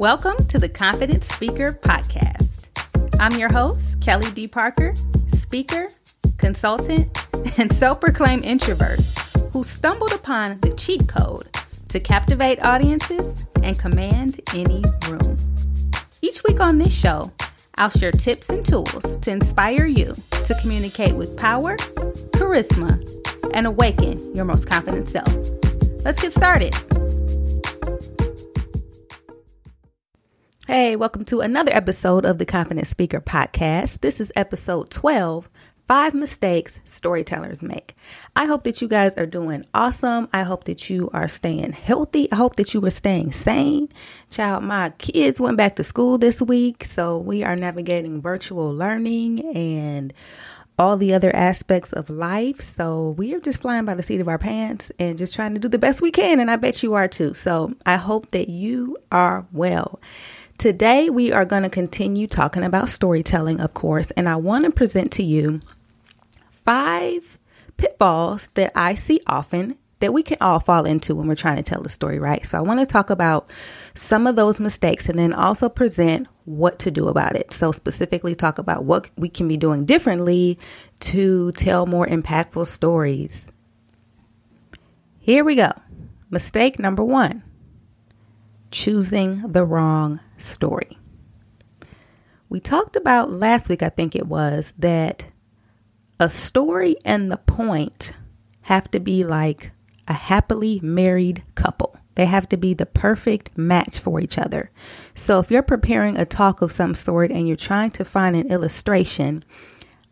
Welcome to the Confident Speaker Podcast. I'm your host, Kelly D. Parker, speaker, consultant, and self proclaimed introvert who stumbled upon the cheat code to captivate audiences and command any room. Each week on this show, I'll share tips and tools to inspire you to communicate with power, charisma, and awaken your most confident self. Let's get started. Hey, welcome to another episode of the Confident Speaker Podcast. This is episode 12 Five Mistakes Storytellers Make. I hope that you guys are doing awesome. I hope that you are staying healthy. I hope that you are staying sane. Child, my kids went back to school this week, so we are navigating virtual learning and all the other aspects of life. So we are just flying by the seat of our pants and just trying to do the best we can. And I bet you are too. So I hope that you are well. Today, we are going to continue talking about storytelling, of course, and I want to present to you five pitfalls that I see often that we can all fall into when we're trying to tell a story, right? So, I want to talk about some of those mistakes and then also present what to do about it. So, specifically, talk about what we can be doing differently to tell more impactful stories. Here we go. Mistake number one choosing the wrong story. We talked about last week, I think it was, that a story and the point have to be like a happily married couple. They have to be the perfect match for each other. So if you're preparing a talk of some sort and you're trying to find an illustration,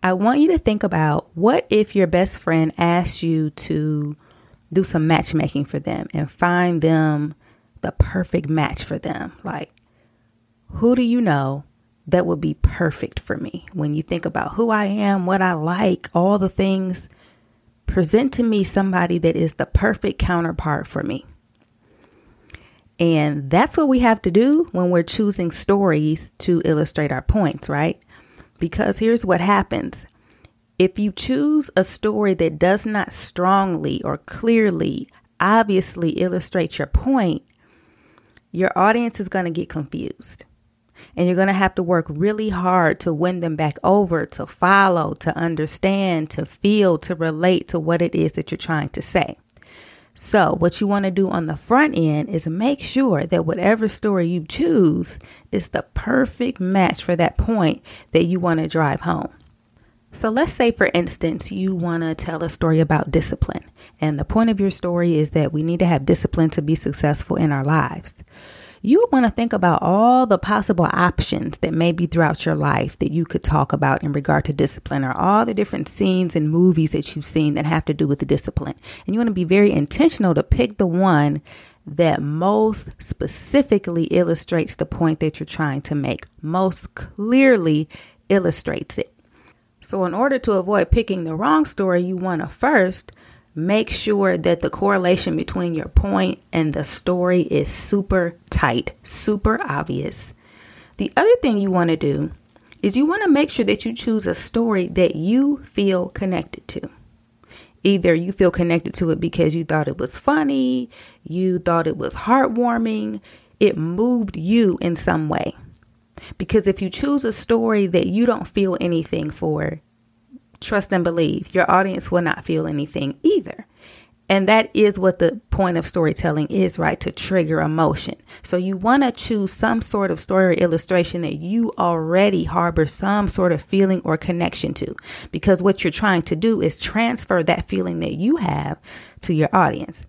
I want you to think about what if your best friend asked you to do some matchmaking for them and find them the perfect match for them? Like, who do you know that would be perfect for me? When you think about who I am, what I like, all the things, present to me somebody that is the perfect counterpart for me. And that's what we have to do when we're choosing stories to illustrate our points, right? Because here's what happens. If you choose a story that does not strongly or clearly, obviously illustrate your point, your audience is going to get confused. And you're going to have to work really hard to win them back over, to follow, to understand, to feel, to relate to what it is that you're trying to say. So, what you want to do on the front end is make sure that whatever story you choose is the perfect match for that point that you want to drive home. So, let's say, for instance, you want to tell a story about discipline. And the point of your story is that we need to have discipline to be successful in our lives you want to think about all the possible options that may be throughout your life that you could talk about in regard to discipline or all the different scenes and movies that you've seen that have to do with the discipline. And you want to be very intentional to pick the one that most specifically illustrates the point that you're trying to make, most clearly illustrates it. So, in order to avoid picking the wrong story, you want to first make sure that the correlation between your point and the story is super tight, super obvious. The other thing you want to do is you want to make sure that you choose a story that you feel connected to. Either you feel connected to it because you thought it was funny, you thought it was heartwarming, it moved you in some way. Because if you choose a story that you don't feel anything for, trust and believe, your audience will not feel anything either. And that is what the point of storytelling is, right? To trigger emotion. So you want to choose some sort of story or illustration that you already harbor some sort of feeling or connection to. Because what you're trying to do is transfer that feeling that you have to your audience.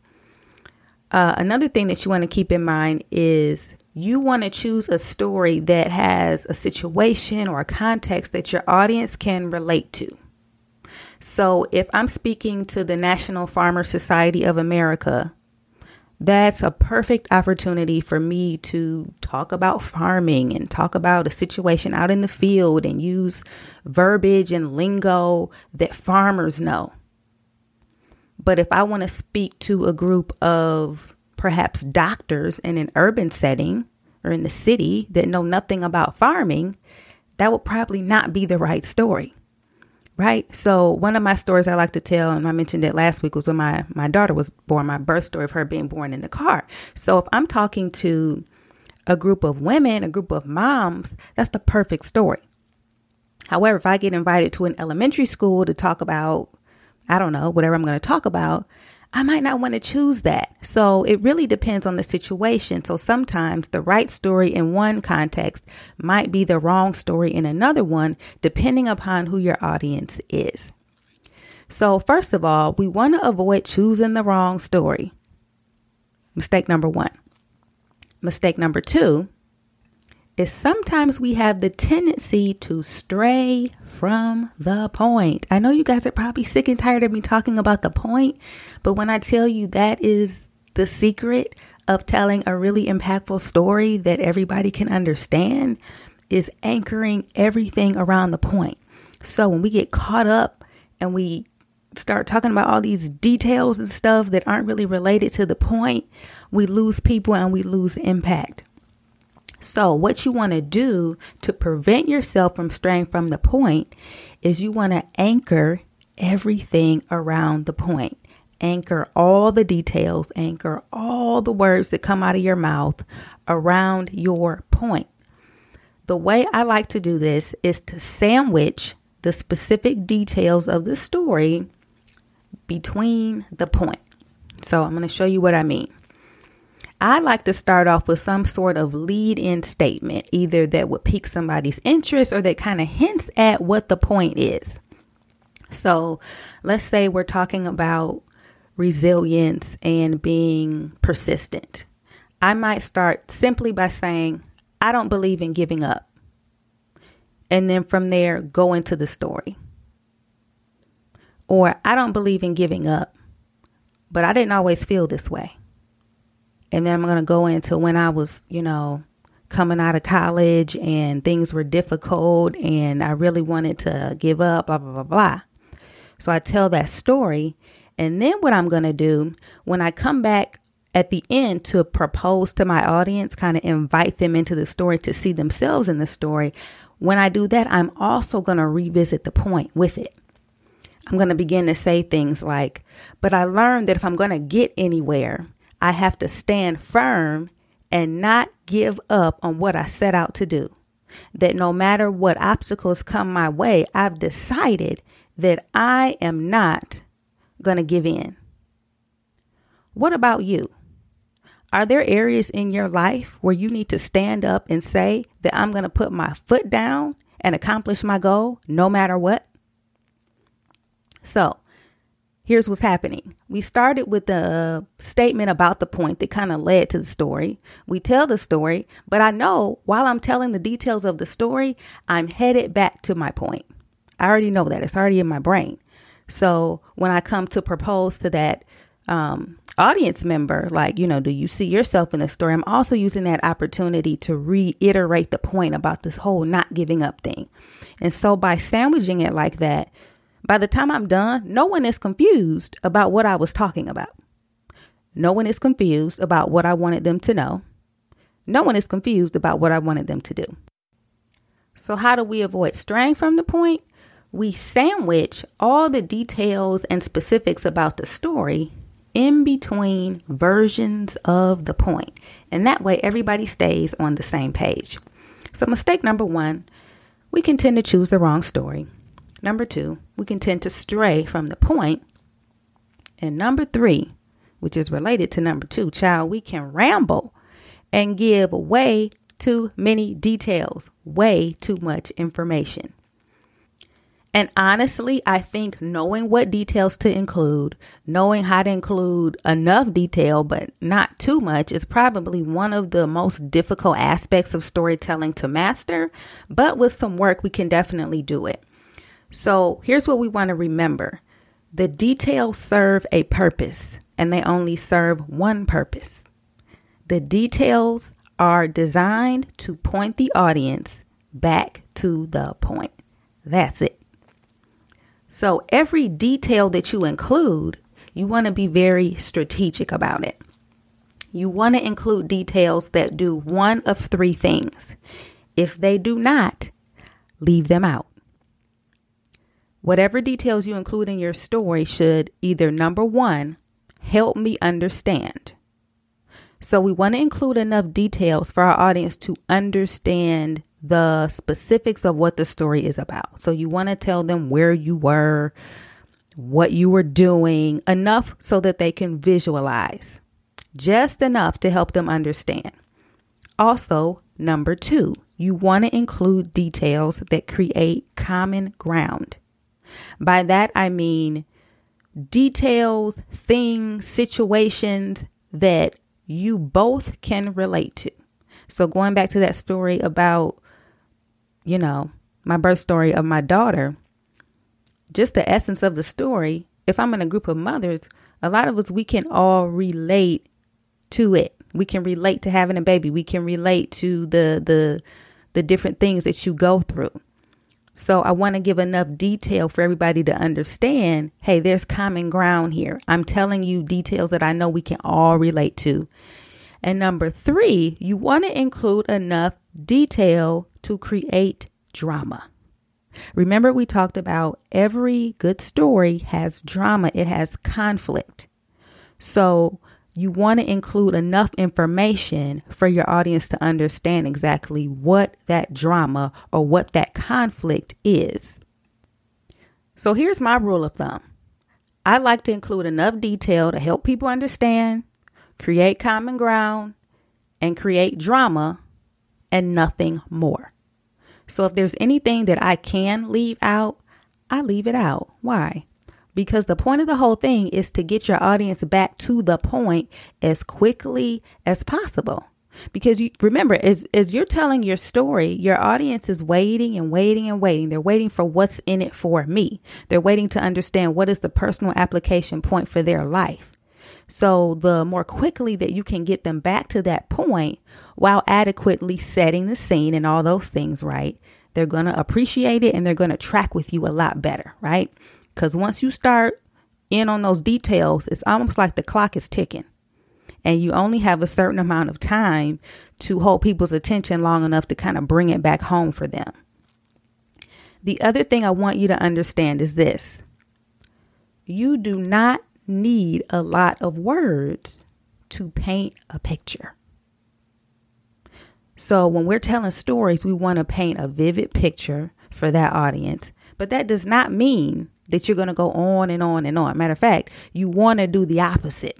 Uh, another thing that you want to keep in mind is you want to choose a story that has a situation or a context that your audience can relate to. So if I'm speaking to the National Farmer Society of America, that's a perfect opportunity for me to talk about farming and talk about a situation out in the field and use verbiage and lingo that farmers know. But if I want to speak to a group of perhaps doctors in an urban setting or in the city that know nothing about farming, that would probably not be the right story right? So one of my stories I like to tell, and I mentioned it last week, was when my my daughter was born. My birth story of her being born in the car. So if I'm talking to a group of women, a group of moms, that's the perfect story. However, if I get invited to an elementary school to talk about, I don't know, whatever I'm going to talk about, I might not want to choose that. So it really depends on the situation. So sometimes the right story in one context might be the wrong story in another one, depending upon who your audience is. So, first of all, we want to avoid choosing the wrong story. Mistake number one. Mistake number two is sometimes we have the tendency to stray from the point. I know you guys are probably sick and tired of me talking about the point, but when I tell you that is the secret of telling a really impactful story that everybody can understand, is anchoring everything around the point. So when we get caught up and we start talking about all these details and stuff that aren't really related to the point, we lose people and we lose impact. So, what you want to do to prevent yourself from straying from the point is you want to anchor everything around the point. Anchor all the details, anchor all the words that come out of your mouth around your point. The way I like to do this is to sandwich the specific details of the story between the point. So, I'm going to show you what I mean. I like to start off with some sort of lead in statement, either that would pique somebody's interest or that kind of hints at what the point is. So let's say we're talking about resilience and being persistent. I might start simply by saying, I don't believe in giving up. And then from there, go into the story. Or, I don't believe in giving up, but I didn't always feel this way. And then I'm going to go into when I was, you know, coming out of college and things were difficult and I really wanted to give up, blah, blah, blah, blah. So I tell that story. And then what I'm going to do when I come back at the end to propose to my audience, kind of invite them into the story to see themselves in the story. When I do that, I'm also going to revisit the point with it. I'm going to begin to say things like, but I learned that if I'm going to get anywhere, I have to stand firm and not give up on what I set out to do. That no matter what obstacles come my way, I've decided that I am not going to give in. What about you? Are there areas in your life where you need to stand up and say that I'm going to put my foot down and accomplish my goal no matter what? So, here's what's happening. We started with a statement about the point that kind of led to the story. We tell the story, but I know while I'm telling the details of the story, I'm headed back to my point. I already know that. It's already in my brain. So when I come to propose to that um, audience member, like, you know, do you see yourself in the story? I'm also using that opportunity to reiterate the point about this whole not giving up thing. And so by sandwiching it like that, by the time I'm done, no one is confused about what I was talking about. No one is confused about what I wanted them to know. No one is confused about what I wanted them to do. So, how do we avoid straying from the point? We sandwich all the details and specifics about the story in between versions of the point. And that way, everybody stays on the same page. So, mistake number one, we can tend to choose the wrong story. Number two, we can tend to stray from the point. And number three, which is related to number two, child, we can ramble and give way too many details, way too much information. And honestly, I think knowing what details to include, knowing how to include enough detail but not too much is probably one of the most difficult aspects of storytelling to master. But with some work, we can definitely do it. So here's what we want to remember the details serve a purpose, and they only serve one purpose. The details are designed to point the audience back to the point. That's it. So every detail that you include, you want to be very strategic about it. You want to include details that do one of three things. If they do not, leave them out. Whatever details you include in your story should either number one, help me understand. So we want to include enough details for our audience to understand the specifics of what the story is about. So you want to tell them where you were, what you were doing, enough so that they can visualize, just enough to help them understand. Also, number two, you want to include details that create common ground. By that, I mean details, things, situations that you both can relate to. So, going back to that story about, you know, my birth story of my daughter, just the essence of the story, if I'm in a group of mothers, a lot of us, we can all relate to it. We can relate to having a baby. We can relate to the, the, the different things that you go through. So I want to give enough detail for everybody to understand, hey, there's common ground here. I'm telling you details that I know we can all relate to. And number 3, you want to include enough detail to create drama. Remember, we talked about every good story has drama, it has conflict. So, you want to include enough information for your audience to understand exactly what that drama or what that conflict is. So, here's my rule of thumb I like to include enough detail to help people understand, create common ground, and create drama, and nothing more. So if there's anything that I can leave out, I leave it out. Why? Because the point of the whole thing is to get your audience back to the point as quickly as possible. Because you remember, as, as you're telling your story, your audience is waiting and waiting and waiting. They're waiting for what's in it for me. They're waiting to understand what is the personal application point for their life. So the more quickly that you can get them back to that point while adequately setting the scene and all those things right, they're going to appreciate it and they're going to track with you a lot better, right? Because once you start in on those details, it's almost like the clock is ticking and you only have a certain amount of time to hold people's attention long enough to kind of bring it back home for them. The other thing I want you to understand is this you do not need a lot of words to paint a picture. So when we're telling stories, we want to paint a vivid picture for that audience. But that does not mean that you're going to go on and on and on. Matter of fact, you want to do the opposite.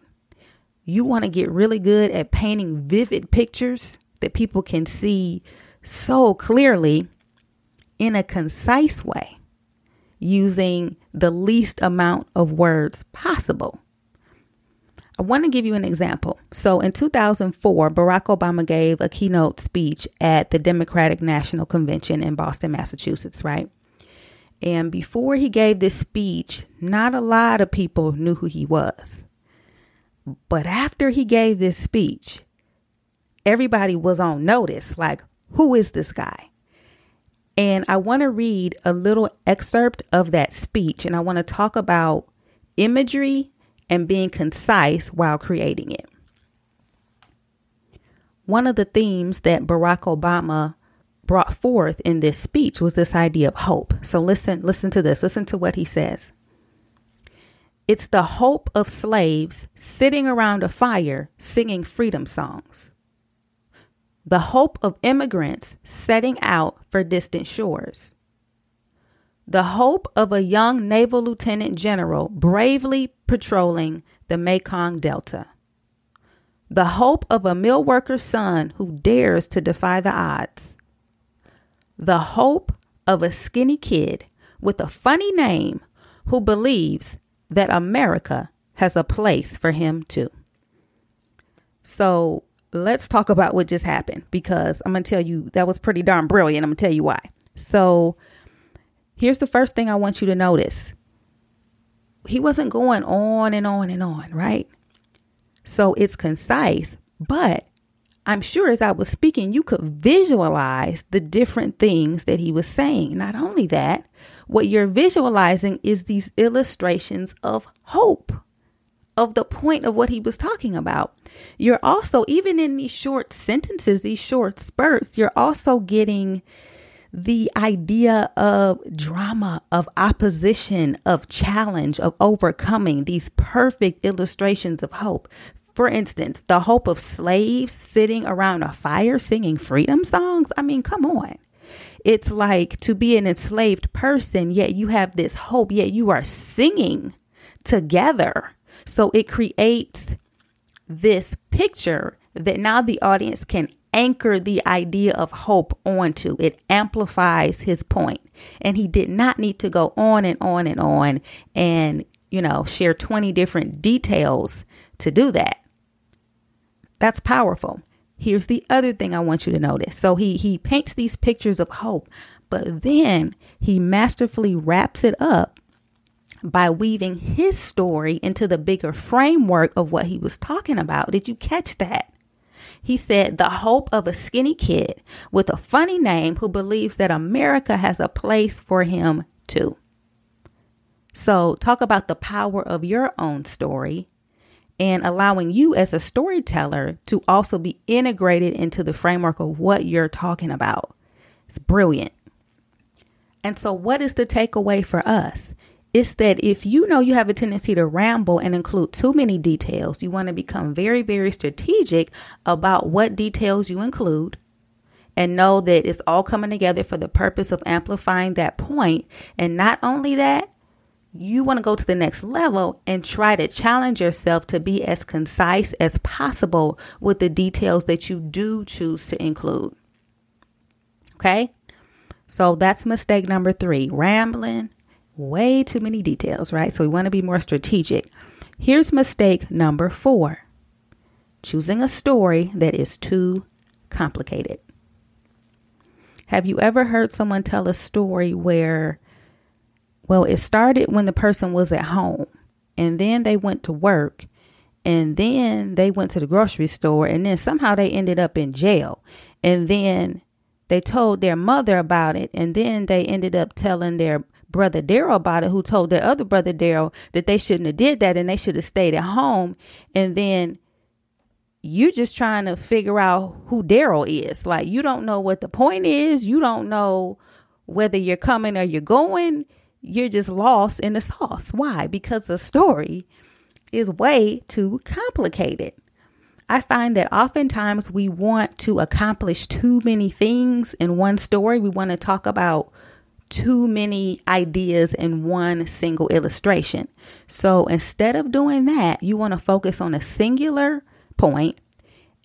You want to get really good at painting vivid pictures that people can see so clearly in a concise way using the least amount of words possible. I want to give you an example. So in 2004, Barack Obama gave a keynote speech at the Democratic National Convention in Boston, Massachusetts, right? And before he gave this speech, not a lot of people knew who he was. But after he gave this speech, everybody was on notice like, who is this guy? And I want to read a little excerpt of that speech and I want to talk about imagery and being concise while creating it. One of the themes that Barack Obama brought forth in this speech was this idea of hope. So listen, listen to this. Listen to what he says. It's the hope of slaves sitting around a fire singing freedom songs the hope of immigrants setting out for distant shores, the hope of a young naval lieutenant general bravely patrolling the Mekong Delta, the hope of a mill worker's son who dares to defy the odds, the hope of a skinny kid with a funny name who believes that America has a place for him too. So let's talk about what just happened because I'm going to tell you that was pretty darn brilliant. I'm going to tell you why. So, here's the first thing I want you to notice he wasn't going on and on and on, right? So, it's concise, but I'm sure as I was speaking, you could visualize the different things that he was saying. Not only that, what you're visualizing is these illustrations of hope, of the point of what he was talking about. You're also, even in these short sentences, these short spurts, you're also getting the idea of drama, of opposition, of challenge, of overcoming these perfect illustrations of hope. For instance, the hope of slaves sitting around a fire singing freedom songs. I mean, come on. It's like to be an enslaved person, yet you have this hope, yet you are singing together. So it creates this picture that now the audience can anchor the idea of hope onto. It amplifies his point. And he did not need to go on and on and on and, you know, share 20 different details to do that. That's powerful. Here's the other thing I want you to notice. So he he paints these pictures of hope, but then he masterfully wraps it up by weaving his story into the bigger framework of what he was talking about. Did you catch that? He said, The hope of a skinny kid with a funny name who believes that America has a place for him too. So, talk about the power of your own story and allowing you as a storyteller to also be integrated into the framework of what you're talking about. It's brilliant. And so, what is the takeaway for us? It's that if you know you have a tendency to ramble and include too many details, you want to become very, very strategic about what details you include and know that it's all coming together for the purpose of amplifying that point. And not only that, you want to go to the next level and try to challenge yourself to be as concise as possible with the details that you do choose to include. Okay? So that's mistake number three rambling way too many details, right? So we want to be more strategic. Here's mistake number four choosing a story that is too complicated. Have you ever heard someone tell a story where, well, it started when the person was at home and then they went to work and then they went to the grocery store and then somehow they ended up in jail and then they told their mother about it and then they ended up telling their brother Daryl about it, who told their other brother Daryl that they shouldn't have did that and they should have stayed at home. And then you're just trying to figure out who Daryl is. Like you don't know what the point is. You don't know whether you're coming or you're going. You're just lost in the sauce. Why? Because the story is way too complicated. I find that oftentimes we want to accomplish too many things in one story. We want to talk about too many ideas in one single illustration. So instead of doing that, you want to focus on a singular point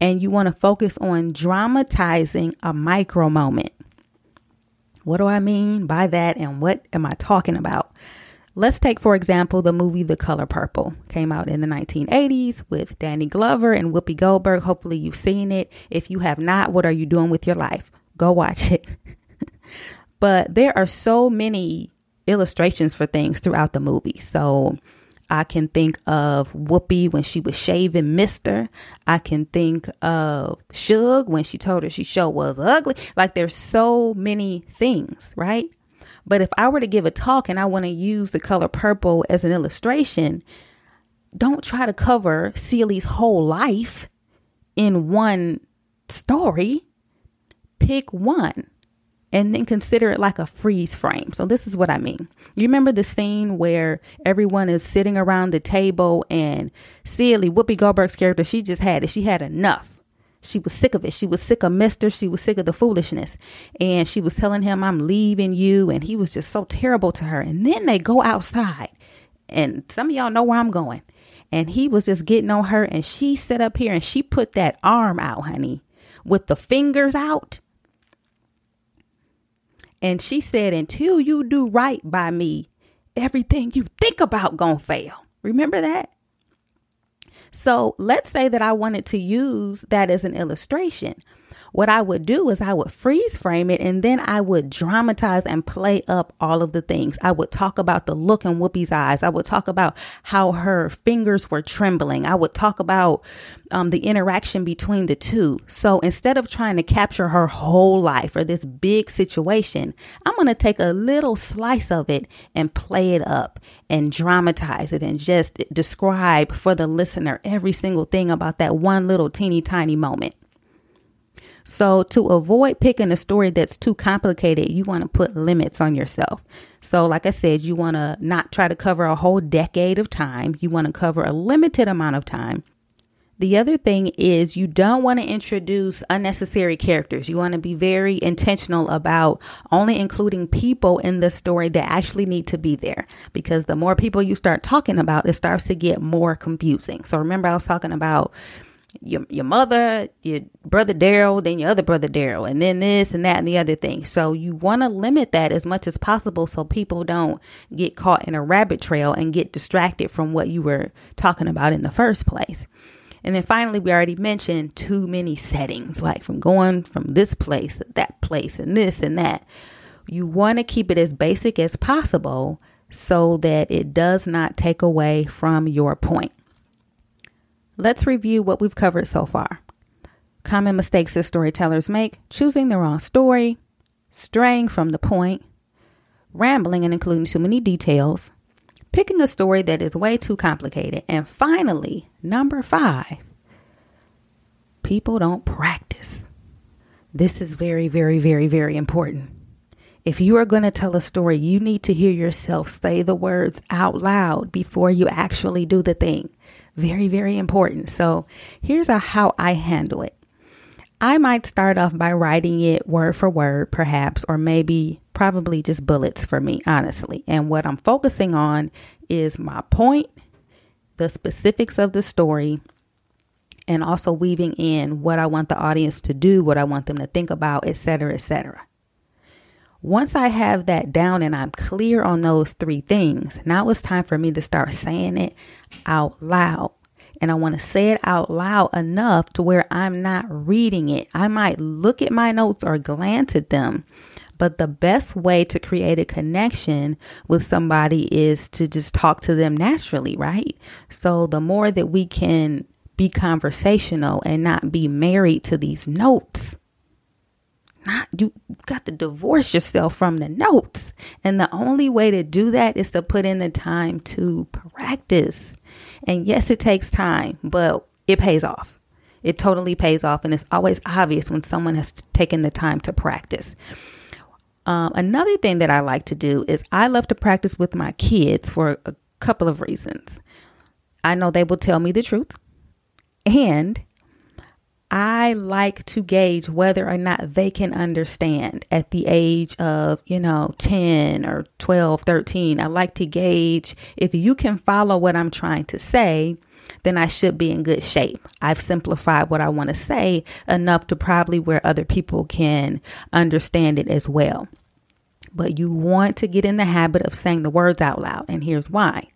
and you want to focus on dramatizing a micro moment. What do I mean by that and what am I talking about? Let's take, for example, the movie The Color Purple. Came out in the 1980s with Danny Glover and Whoopi Goldberg. Hopefully, you've seen it. If you have not, what are you doing with your life? Go watch it. But there are so many illustrations for things throughout the movie. So I can think of Whoopi when she was shaving Mister. I can think of Shug when she told her she show was ugly. Like there's so many things, right? But if I were to give a talk and I want to use the color purple as an illustration, don't try to cover Celie's whole life in one story. Pick one and then consider it like a freeze frame. So this is what I mean. You remember the scene where everyone is sitting around the table and Celie, Whoopi Goldberg's character, she just had it. She had enough. She was sick of it. She was sick of Mister. She was sick of the foolishness. And she was telling him, I'm leaving you. And he was just so terrible to her. And then they go outside. And some of y'all know where I'm going. And he was just getting on her. And she sat up here and she put that arm out, honey, with the fingers out and she said, until you do right by me, everything you think about gonna fail. Remember that? So let's say that I wanted to use that as an illustration what I would do is I would freeze frame it and then I would dramatize and play up all of the things. I would talk about the look in Whoopi's eyes. I would talk about how her fingers were trembling. I would talk about um, the interaction between the two. So instead of trying to capture her whole life or this big situation, I'm going to take a little slice of it and play it up and dramatize it and just describe for the listener every single thing about that one little teeny tiny moment. So, to avoid picking a story that's too complicated, you want to put limits on yourself. So, like I said, you want to not try to cover a whole decade of time, you want to cover a limited amount of time. The other thing is you don't want to introduce unnecessary characters. You want to be very intentional about only including people in the story that actually need to be there because the more people you start talking about, it starts to get more confusing. So remember I was talking about your your mother, your brother Daryl, then your other brother Daryl, and then this and that and the other thing. So you want to limit that as much as possible so people don't get caught in a rabbit trail and get distracted from what you were talking about in the first place. And then finally, we already mentioned too many settings, like from going from this place to that place and this and that. You want to keep it as basic as possible so that it does not take away from your point. Let's review what we've covered so far. Common mistakes that storytellers make choosing the wrong story, straying from the point, rambling and including too many details, picking a story that is way too complicated. And finally, number five, people don't practice. This is very, very, very, very important. If you are going to tell a story, you need to hear yourself say the words out loud before you actually do the thing. Very, very important. So here's a, how I handle it. I might start off by writing it word for word, perhaps, or maybe probably just bullets for me, honestly. And what I'm focusing on is my point, the specifics of the story, and also weaving in what I want the audience to do, what I want them to think about, etc., etc. Once I have that down and I'm clear on those three things, now it's time for me to start saying it out loud and I want to say it out loud enough to where I'm not reading it. I might look at my notes or glance at them, but the best way to create a connection with somebody is to just talk to them naturally, right? So the more that we can be conversational and not be married to these notes, not you got to divorce yourself from the notes. And the only way to do that is to put in the time to practice. And yes, it takes time, but it pays off. It totally pays off. And it's always obvious when someone has taken the time to practice. Um, another thing that I like to do is I love to practice with my kids for a couple of reasons. I know they will tell me the truth. And I like to gauge whether or not they can understand at the age of, you know, 10 or 12, 13. I like to gauge if you can follow what I'm trying to say, then I should be in good shape. I've simplified what I want to say enough to probably where other people can understand it as well. But you want to get in the habit of saying the words out loud, and here's why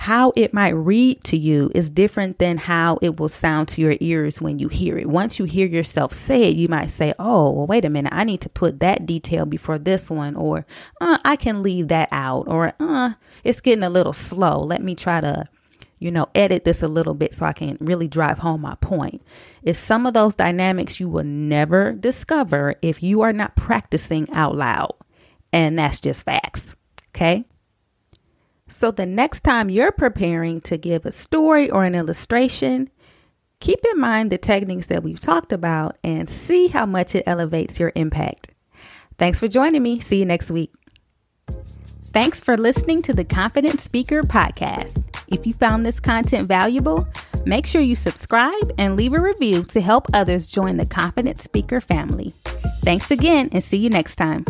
how it might read to you is different than how it will sound to your ears when you hear it. Once you hear yourself say it, you might say, Oh, well, wait a minute. I need to put that detail before this one, or uh, I can leave that out, or uh, it's getting a little slow. Let me try to, you know, edit this a little bit so I can really drive home my point. It's some of those dynamics you will never discover if you are not practicing out loud. And that's just facts. Okay. So the next time you're preparing to give a story or an illustration, keep in mind the techniques that we've talked about and see how much it elevates your impact. Thanks for joining me. See you next week. Thanks for listening to the Confident Speaker Podcast. If you found this content valuable, make sure you subscribe and leave a review to help others join the Confident Speaker family. Thanks again and see you next time.